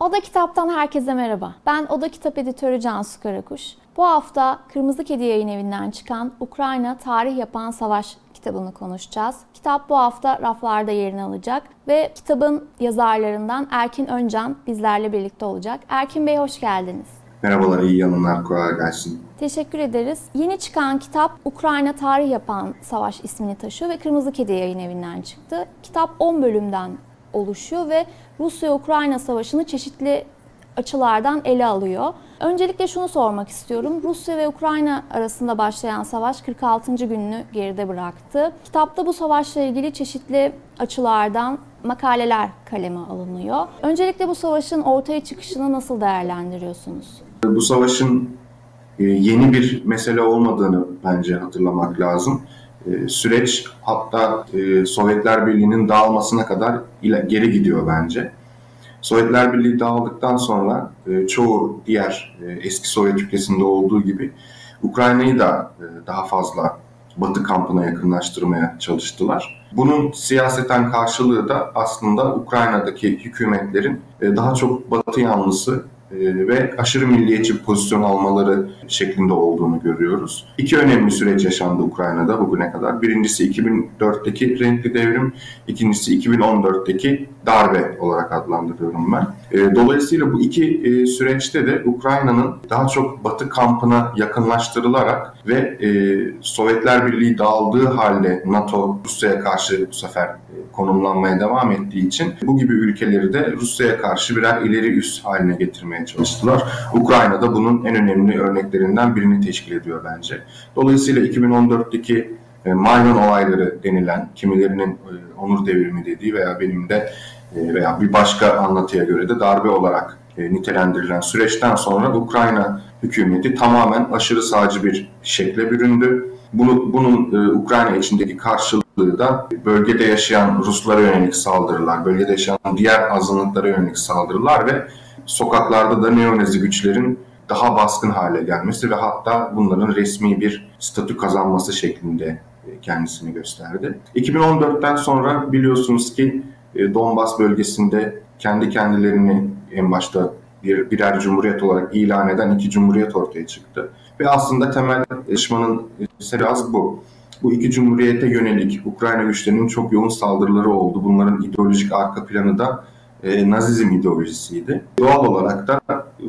Oda Kitap'tan herkese merhaba. Ben Oda Kitap Editörü Cansu Karakuş. Bu hafta Kırmızı Kedi Yayın Evi'nden çıkan Ukrayna Tarih Yapan Savaş kitabını konuşacağız. Kitap bu hafta raflarda yerini alacak ve kitabın yazarlarından Erkin Öncan bizlerle birlikte olacak. Erkin Bey hoş geldiniz. Merhabalar, iyi yanımlar, kolay gelsin. Teşekkür ederiz. Yeni çıkan kitap Ukrayna Tarih Yapan Savaş ismini taşıyor ve Kırmızı Kedi Yayın Evi'nden çıktı. Kitap 10 bölümden oluşuyor ve Rusya-Ukrayna Savaşı'nı çeşitli açılardan ele alıyor. Öncelikle şunu sormak istiyorum. Rusya ve Ukrayna arasında başlayan savaş 46. gününü geride bıraktı. Kitapta bu savaşla ilgili çeşitli açılardan makaleler kaleme alınıyor. Öncelikle bu savaşın ortaya çıkışını nasıl değerlendiriyorsunuz? Bu savaşın e, yeni bir mesele olmadığını bence hatırlamak lazım. E, süreç hatta e, Sovyetler Birliği'nin dağılmasına kadar geri gidiyor bence. Sovyetler Birliği dağıldıktan sonra e, çoğu diğer eski Sovyet ülkesinde olduğu gibi Ukrayna'yı da daha fazla Batı kampına yakınlaştırmaya çalıştılar. Bunun siyaseten karşılığı da aslında Ukrayna'daki hükümetlerin daha çok Batı yanlısı e, ve aşırı milliyetçi pozisyon almaları şeklinde olduğunu görüyoruz. İki önemli süreç yaşandı Ukrayna'da bugüne kadar. Birincisi 2004'teki renkli devrim, ikincisi 2014'teki darbe olarak adlandırıyorum ben. E, dolayısıyla bu iki e, süreçte de Ukrayna'nın daha çok Batı kampına yakınlaştırılarak ve Sovyetler Birliği dağıldığı halde NATO Rusya'ya karşı bu sefer konumlanmaya devam ettiği için bu gibi ülkeleri de Rusya'ya karşı birer ileri üst haline getirmeye çalıştılar. Ukrayna da bunun en önemli örneklerinden birini teşkil ediyor bence. Dolayısıyla 2014'teki e, Maymun olayları denilen, kimilerinin e, onur devrimi dediği veya benim de e, veya bir başka anlatıya göre de darbe olarak nitelendirilen süreçten sonra Ukrayna hükümeti tamamen aşırı sağcı bir şekle büründü. Bunu, bunun e, Ukrayna içindeki karşılığı da bölgede yaşayan Ruslara yönelik saldırılar, bölgede yaşayan diğer azınlıklara yönelik saldırılar ve sokaklarda da neonazi güçlerin daha baskın hale gelmesi ve hatta bunların resmi bir statü kazanması şeklinde e, kendisini gösterdi. 2014'ten sonra biliyorsunuz ki e, Donbas bölgesinde kendi kendilerini en başta bir, birer cumhuriyet olarak ilan eden iki cumhuriyet ortaya çıktı. Ve aslında temel çalışmanın biraz bu. Bu iki cumhuriyete yönelik Ukrayna güçlerinin çok yoğun saldırıları oldu. Bunların ideolojik arka planı da e, Nazizm ideolojisiydi. Doğal olarak da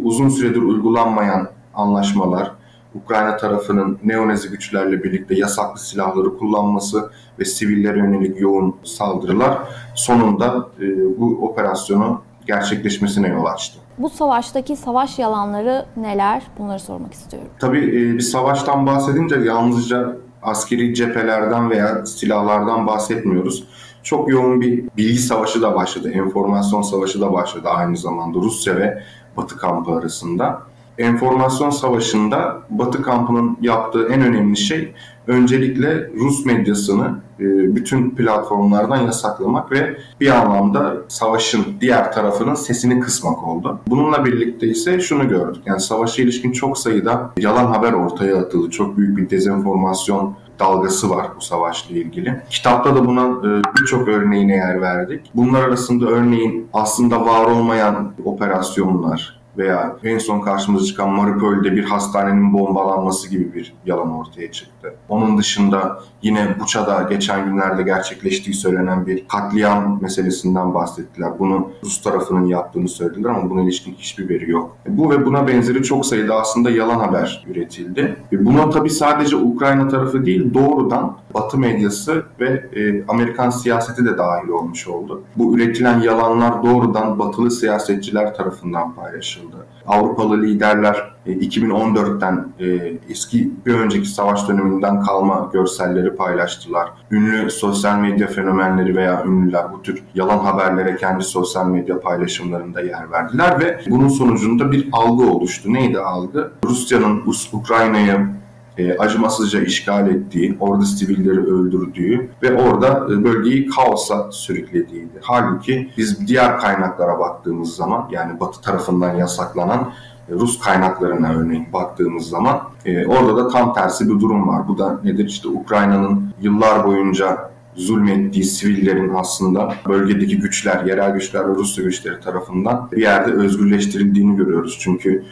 uzun süredir uygulanmayan anlaşmalar, Ukrayna tarafının neonazi güçlerle birlikte yasaklı silahları kullanması ve sivillere yönelik yoğun saldırılar sonunda e, bu operasyonu gerçekleşmesine yol açtı. Bu savaştaki savaş yalanları neler? Bunları sormak istiyorum. Tabii e, bir savaştan bahsedince yalnızca askeri cephelerden veya silahlardan bahsetmiyoruz. Çok yoğun bir bilgi savaşı da başladı, enformasyon savaşı da başladı aynı zamanda Rusya ve Batı kampı arasında enformasyon savaşında Batı kampının yaptığı en önemli şey öncelikle Rus medyasını e, bütün platformlardan yasaklamak ve bir anlamda savaşın diğer tarafının sesini kısmak oldu. Bununla birlikte ise şunu gördük. Yani savaşa ilişkin çok sayıda yalan haber ortaya atıldı. Çok büyük bir dezenformasyon dalgası var bu savaşla ilgili. Kitapta da buna e, birçok örneğine yer verdik. Bunlar arasında örneğin aslında var olmayan operasyonlar, veya en son karşımıza çıkan Mariupol'de bir hastanenin bombalanması gibi bir yalan ortaya çıktı. Onun dışında yine Buça'da geçen günlerde gerçekleştiği söylenen bir katliam meselesinden bahsettiler. Bunu Rus tarafının yaptığını söylediler ama buna ilişkin hiçbir veri yok. Bu ve buna benzeri çok sayıda aslında yalan haber üretildi. Buna tabii sadece Ukrayna tarafı değil doğrudan Batı medyası ve e, Amerikan siyaseti de dahil olmuş oldu. Bu üretilen yalanlar doğrudan batılı siyasetçiler tarafından paylaşıldı. Avrupalı liderler 2014'ten e, e, eski bir önceki savaş döneminden kalma görselleri paylaştılar. Ünlü sosyal medya fenomenleri veya ünlüler bu tür yalan haberlere kendi sosyal medya paylaşımlarında yer verdiler ve bunun sonucunda bir algı oluştu. Neydi algı? Rusya'nın Ukrayna'yı e, acımasızca işgal ettiği, orada sivilleri öldürdüğü ve orada e, bölgeyi kaosa sürüklediğiydi. Halbuki biz diğer kaynaklara baktığımız zaman yani Batı tarafından yasaklanan e, Rus kaynaklarına örneğin baktığımız zaman e, orada da tam tersi bir durum var. Bu da nedir? İşte Ukrayna'nın yıllar boyunca zulmettiği sivillerin aslında bölgedeki güçler, yerel güçler ve Rusya güçleri tarafından bir yerde özgürleştirildiğini görüyoruz. Çünkü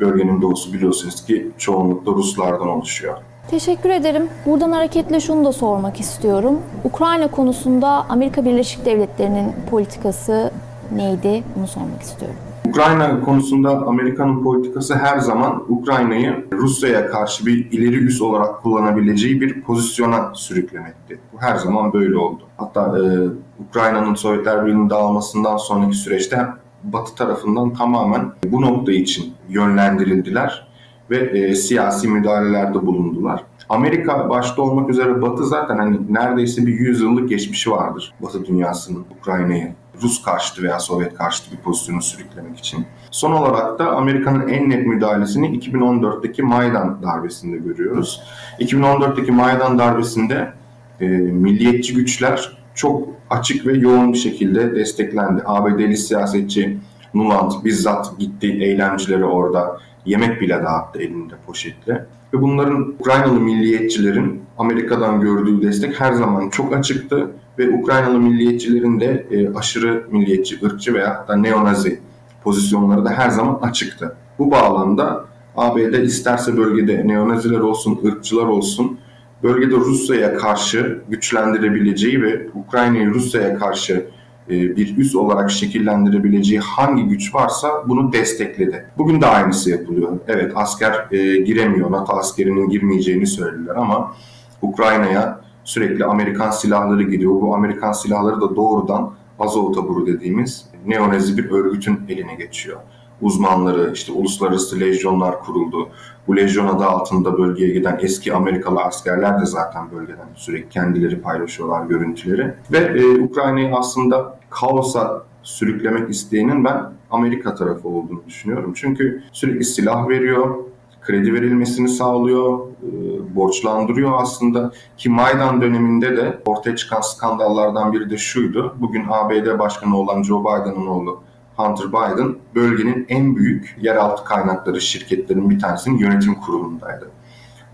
bölgenin doğusu biliyorsunuz ki çoğunlukla Ruslardan oluşuyor. Teşekkür ederim. Buradan hareketle şunu da sormak istiyorum. Ukrayna konusunda Amerika Birleşik Devletleri'nin politikası neydi? Bunu sormak istiyorum. Ukrayna konusunda Amerika'nın politikası her zaman Ukrayna'yı Rusya'ya karşı bir ileri üs olarak kullanabileceği bir pozisyona sürüklemekti. Bu her zaman böyle oldu. Hatta e, Ukrayna'nın Sovyetler Birliği'nin dağılmasından sonraki süreçte Batı tarafından tamamen bu nokta için yönlendirildiler ve e, siyasi müdahalelerde bulundular. Amerika başta olmak üzere Batı zaten hani neredeyse bir yüzyıllık geçmişi vardır Batı dünyasının Ukrayna'yı Rus karşıtı veya Sovyet karşıtı bir pozisyonu sürüklemek için. Son olarak da Amerika'nın en net müdahalesini 2014'teki Maydan darbesinde görüyoruz. 2014'teki Maydan darbesinde e, milliyetçi güçler çok açık ve yoğun bir şekilde desteklendi. ABD'li siyasetçi Nuland bizzat gitti eylemcileri orada yemek bile dağıttı elinde poşetle. Ve bunların Ukraynalı milliyetçilerin Amerika'dan gördüğü destek her zaman çok açıktı ve Ukraynalı milliyetçilerin de e, aşırı milliyetçi, ırkçı veya hatta neonazi pozisyonları da her zaman açıktı. Bu bağlamda ABD isterse bölgede neonaziler olsun, ırkçılar olsun bölgede Rusya'ya karşı güçlendirebileceği ve Ukrayna'yı Rusya'ya karşı e, bir üs olarak şekillendirebileceği hangi güç varsa bunu destekledi. Bugün de aynısı yapılıyor. Evet asker e, giremiyor, NATO askerinin girmeyeceğini söylediler ama Ukrayna'ya sürekli Amerikan silahları gidiyor. Bu Amerikan silahları da doğrudan Azov taburu dediğimiz neonazi bir örgütün eline geçiyor. Uzmanları, işte uluslararası lejyonlar kuruldu. Bu lejyon adı altında bölgeye giden eski Amerikalı askerler de zaten bölgeden sürekli kendileri paylaşıyorlar görüntüleri. Ve e, Ukrayna'yı aslında kaosa sürüklemek isteyenin ben Amerika tarafı olduğunu düşünüyorum. Çünkü sürekli silah veriyor, kredi verilmesini sağlıyor, e, borçlandırıyor aslında. Ki Maydan döneminde de ortaya çıkan skandallardan biri de şuydu. Bugün ABD Başkanı olan Joe Biden'ın oğlu Hunter Biden bölgenin en büyük yeraltı kaynakları şirketlerinin bir tanesinin yönetim kurulundaydı.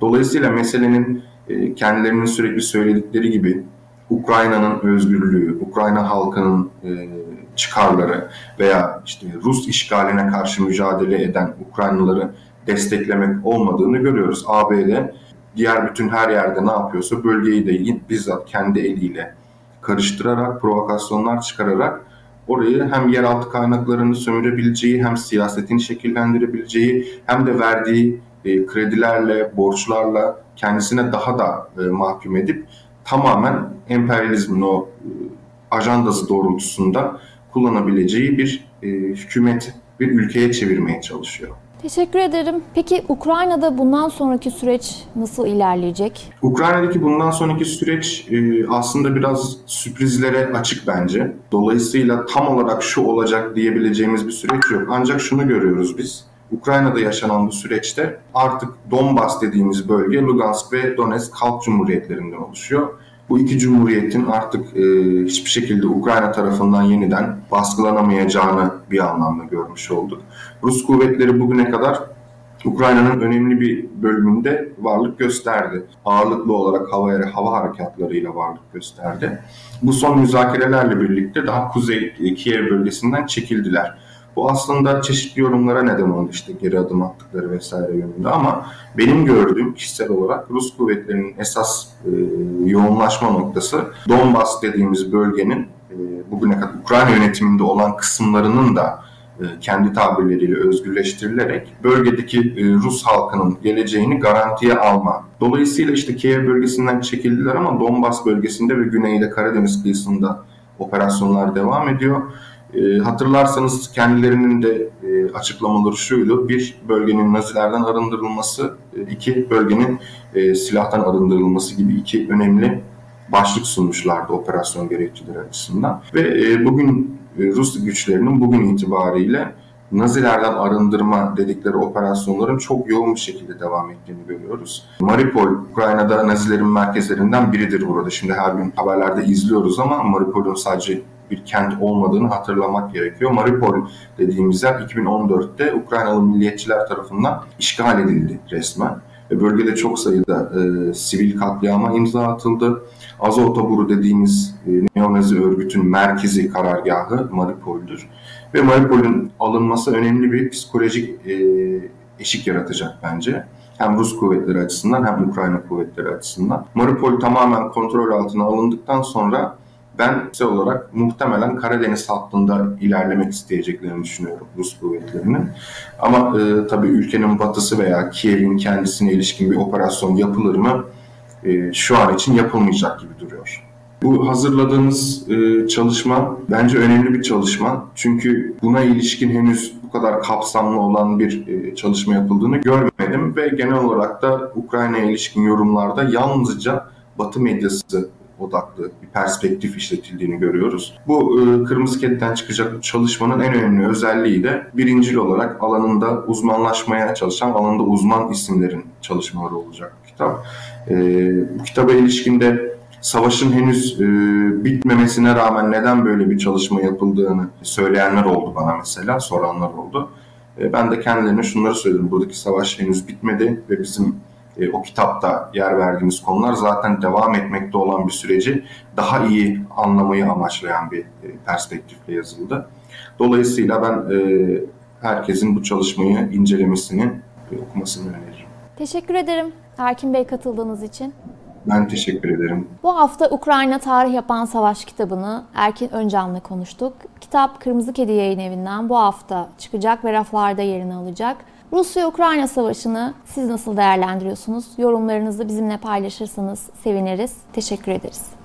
Dolayısıyla meselenin e, kendilerinin sürekli söyledikleri gibi Ukrayna'nın özgürlüğü, Ukrayna halkının e, çıkarları veya işte Rus işgaline karşı mücadele eden Ukraynalıları desteklemek olmadığını görüyoruz. ABD diğer bütün her yerde ne yapıyorsa bölgeyi de bizzat kendi eliyle karıştırarak, provokasyonlar çıkararak orayı hem yeraltı kaynaklarını sömürebileceği, hem siyasetini şekillendirebileceği, hem de verdiği e, kredilerle, borçlarla kendisine daha da e, mahkum edip tamamen emperyalizmin o e, ajandası doğrultusunda kullanabileceği bir hükümet, bir ülkeye çevirmeye çalışıyor. Teşekkür ederim. Peki Ukrayna'da bundan sonraki süreç nasıl ilerleyecek? Ukrayna'daki bundan sonraki süreç e, aslında biraz sürprizlere açık bence. Dolayısıyla tam olarak şu olacak diyebileceğimiz bir süreç yok. Ancak şunu görüyoruz biz. Ukrayna'da yaşanan bu süreçte artık Donbas dediğimiz bölge Lugansk ve Donetsk Halk Cumhuriyetlerinden oluşuyor bu iki cumhuriyetin artık e, hiçbir şekilde Ukrayna tarafından yeniden baskılanamayacağını bir anlamda görmüş olduk. Rus kuvvetleri bugüne kadar Ukrayna'nın önemli bir bölümünde varlık gösterdi. Ağırlıklı olarak hava, hava harekatlarıyla varlık gösterdi. Bu son müzakerelerle birlikte daha kuzey Kiev bölgesinden çekildiler. Bu aslında çeşitli yorumlara neden oldu işte geri adım attıkları vesaire yönünde ama benim gördüğüm kişisel olarak Rus kuvvetlerinin esas e, yoğunlaşma noktası Donbas dediğimiz bölgenin e, bugüne kadar Ukrayna yönetiminde olan kısımlarının da e, kendi tabirleriyle özgürleştirilerek bölgedeki e, Rus halkının geleceğini garantiye alma. Dolayısıyla işte Kiev bölgesinden çekildiler ama Donbas bölgesinde ve güneyde Karadeniz kıyısında operasyonlar devam ediyor. E, hatırlarsanız kendilerinin de e, açıklamaları şuydu. Bir, bölgenin Nazilerden arındırılması, e, iki, bölgenin e, silahtan arındırılması gibi iki önemli başlık sunmuşlardı operasyon gerekçeleri açısından. Ve e, bugün e, Rus güçlerinin bugün itibariyle Nazilerden arındırma dedikleri operasyonların çok yoğun bir şekilde devam ettiğini görüyoruz. Mariupol, Ukrayna'da Nazilerin merkezlerinden biridir burada. Şimdi her gün haberlerde izliyoruz ama Mariupol'un sadece bir kent olmadığını hatırlamak gerekiyor. Mariupol dediğimiz yer 2014'te Ukraynalı milliyetçiler tarafından işgal edildi resmen. ve bölgede çok sayıda e, sivil katliama imza atıldı. Azov taburu dediğimiz e, neonazi örgütün merkezi karargahı Mariupol'dür. Ve Mariupol'ün alınması önemli bir psikolojik e, eşik yaratacak bence. Hem Rus kuvvetleri açısından hem Ukrayna kuvvetleri açısından. Mariupol tamamen kontrol altına alındıktan sonra ben kişisel olarak muhtemelen Karadeniz hattında ilerlemek isteyeceklerini düşünüyorum Rus kuvvetlerinin. Ama e, tabii ülkenin batısı veya Kiev'in kendisine ilişkin bir operasyon yapılır mı? E, şu an için yapılmayacak gibi duruyor. Bu hazırladığımız e, çalışma bence önemli bir çalışma. Çünkü buna ilişkin henüz bu kadar kapsamlı olan bir e, çalışma yapıldığını görmedim ve genel olarak da Ukrayna'ya ilişkin yorumlarda yalnızca Batı medyası odaklı bir perspektif işletildiğini görüyoruz. Bu e, Kırmızı Kedi'den çıkacak çalışmanın en önemli özelliği de birincil olarak alanında uzmanlaşmaya çalışan, alanında uzman isimlerin çalışmaları olacak bu kitap. E, bu kitaba ilişkinde savaşın henüz e, bitmemesine rağmen neden böyle bir çalışma yapıldığını söyleyenler oldu bana mesela, soranlar oldu. Ben de kendilerine şunları söyledim. Buradaki savaş henüz bitmedi ve bizim e, o kitapta yer verdiğimiz konular zaten devam etmekte olan bir süreci daha iyi anlamayı amaçlayan bir e, perspektifle yazıldı. Dolayısıyla ben e, herkesin bu çalışmayı incelemesini e, okumasını öneririm. Teşekkür ederim Erkin Bey katıldığınız için. Ben teşekkür ederim. Bu hafta Ukrayna Tarih Yapan Savaş kitabını Erkin Öncan'la konuştuk. Kitap Kırmızı Kedi Yayın Evi'nden bu hafta çıkacak ve raflarda yerini alacak. Rusya-Ukrayna Savaşı'nı siz nasıl değerlendiriyorsunuz? Yorumlarınızı bizimle paylaşırsanız seviniriz. Teşekkür ederiz.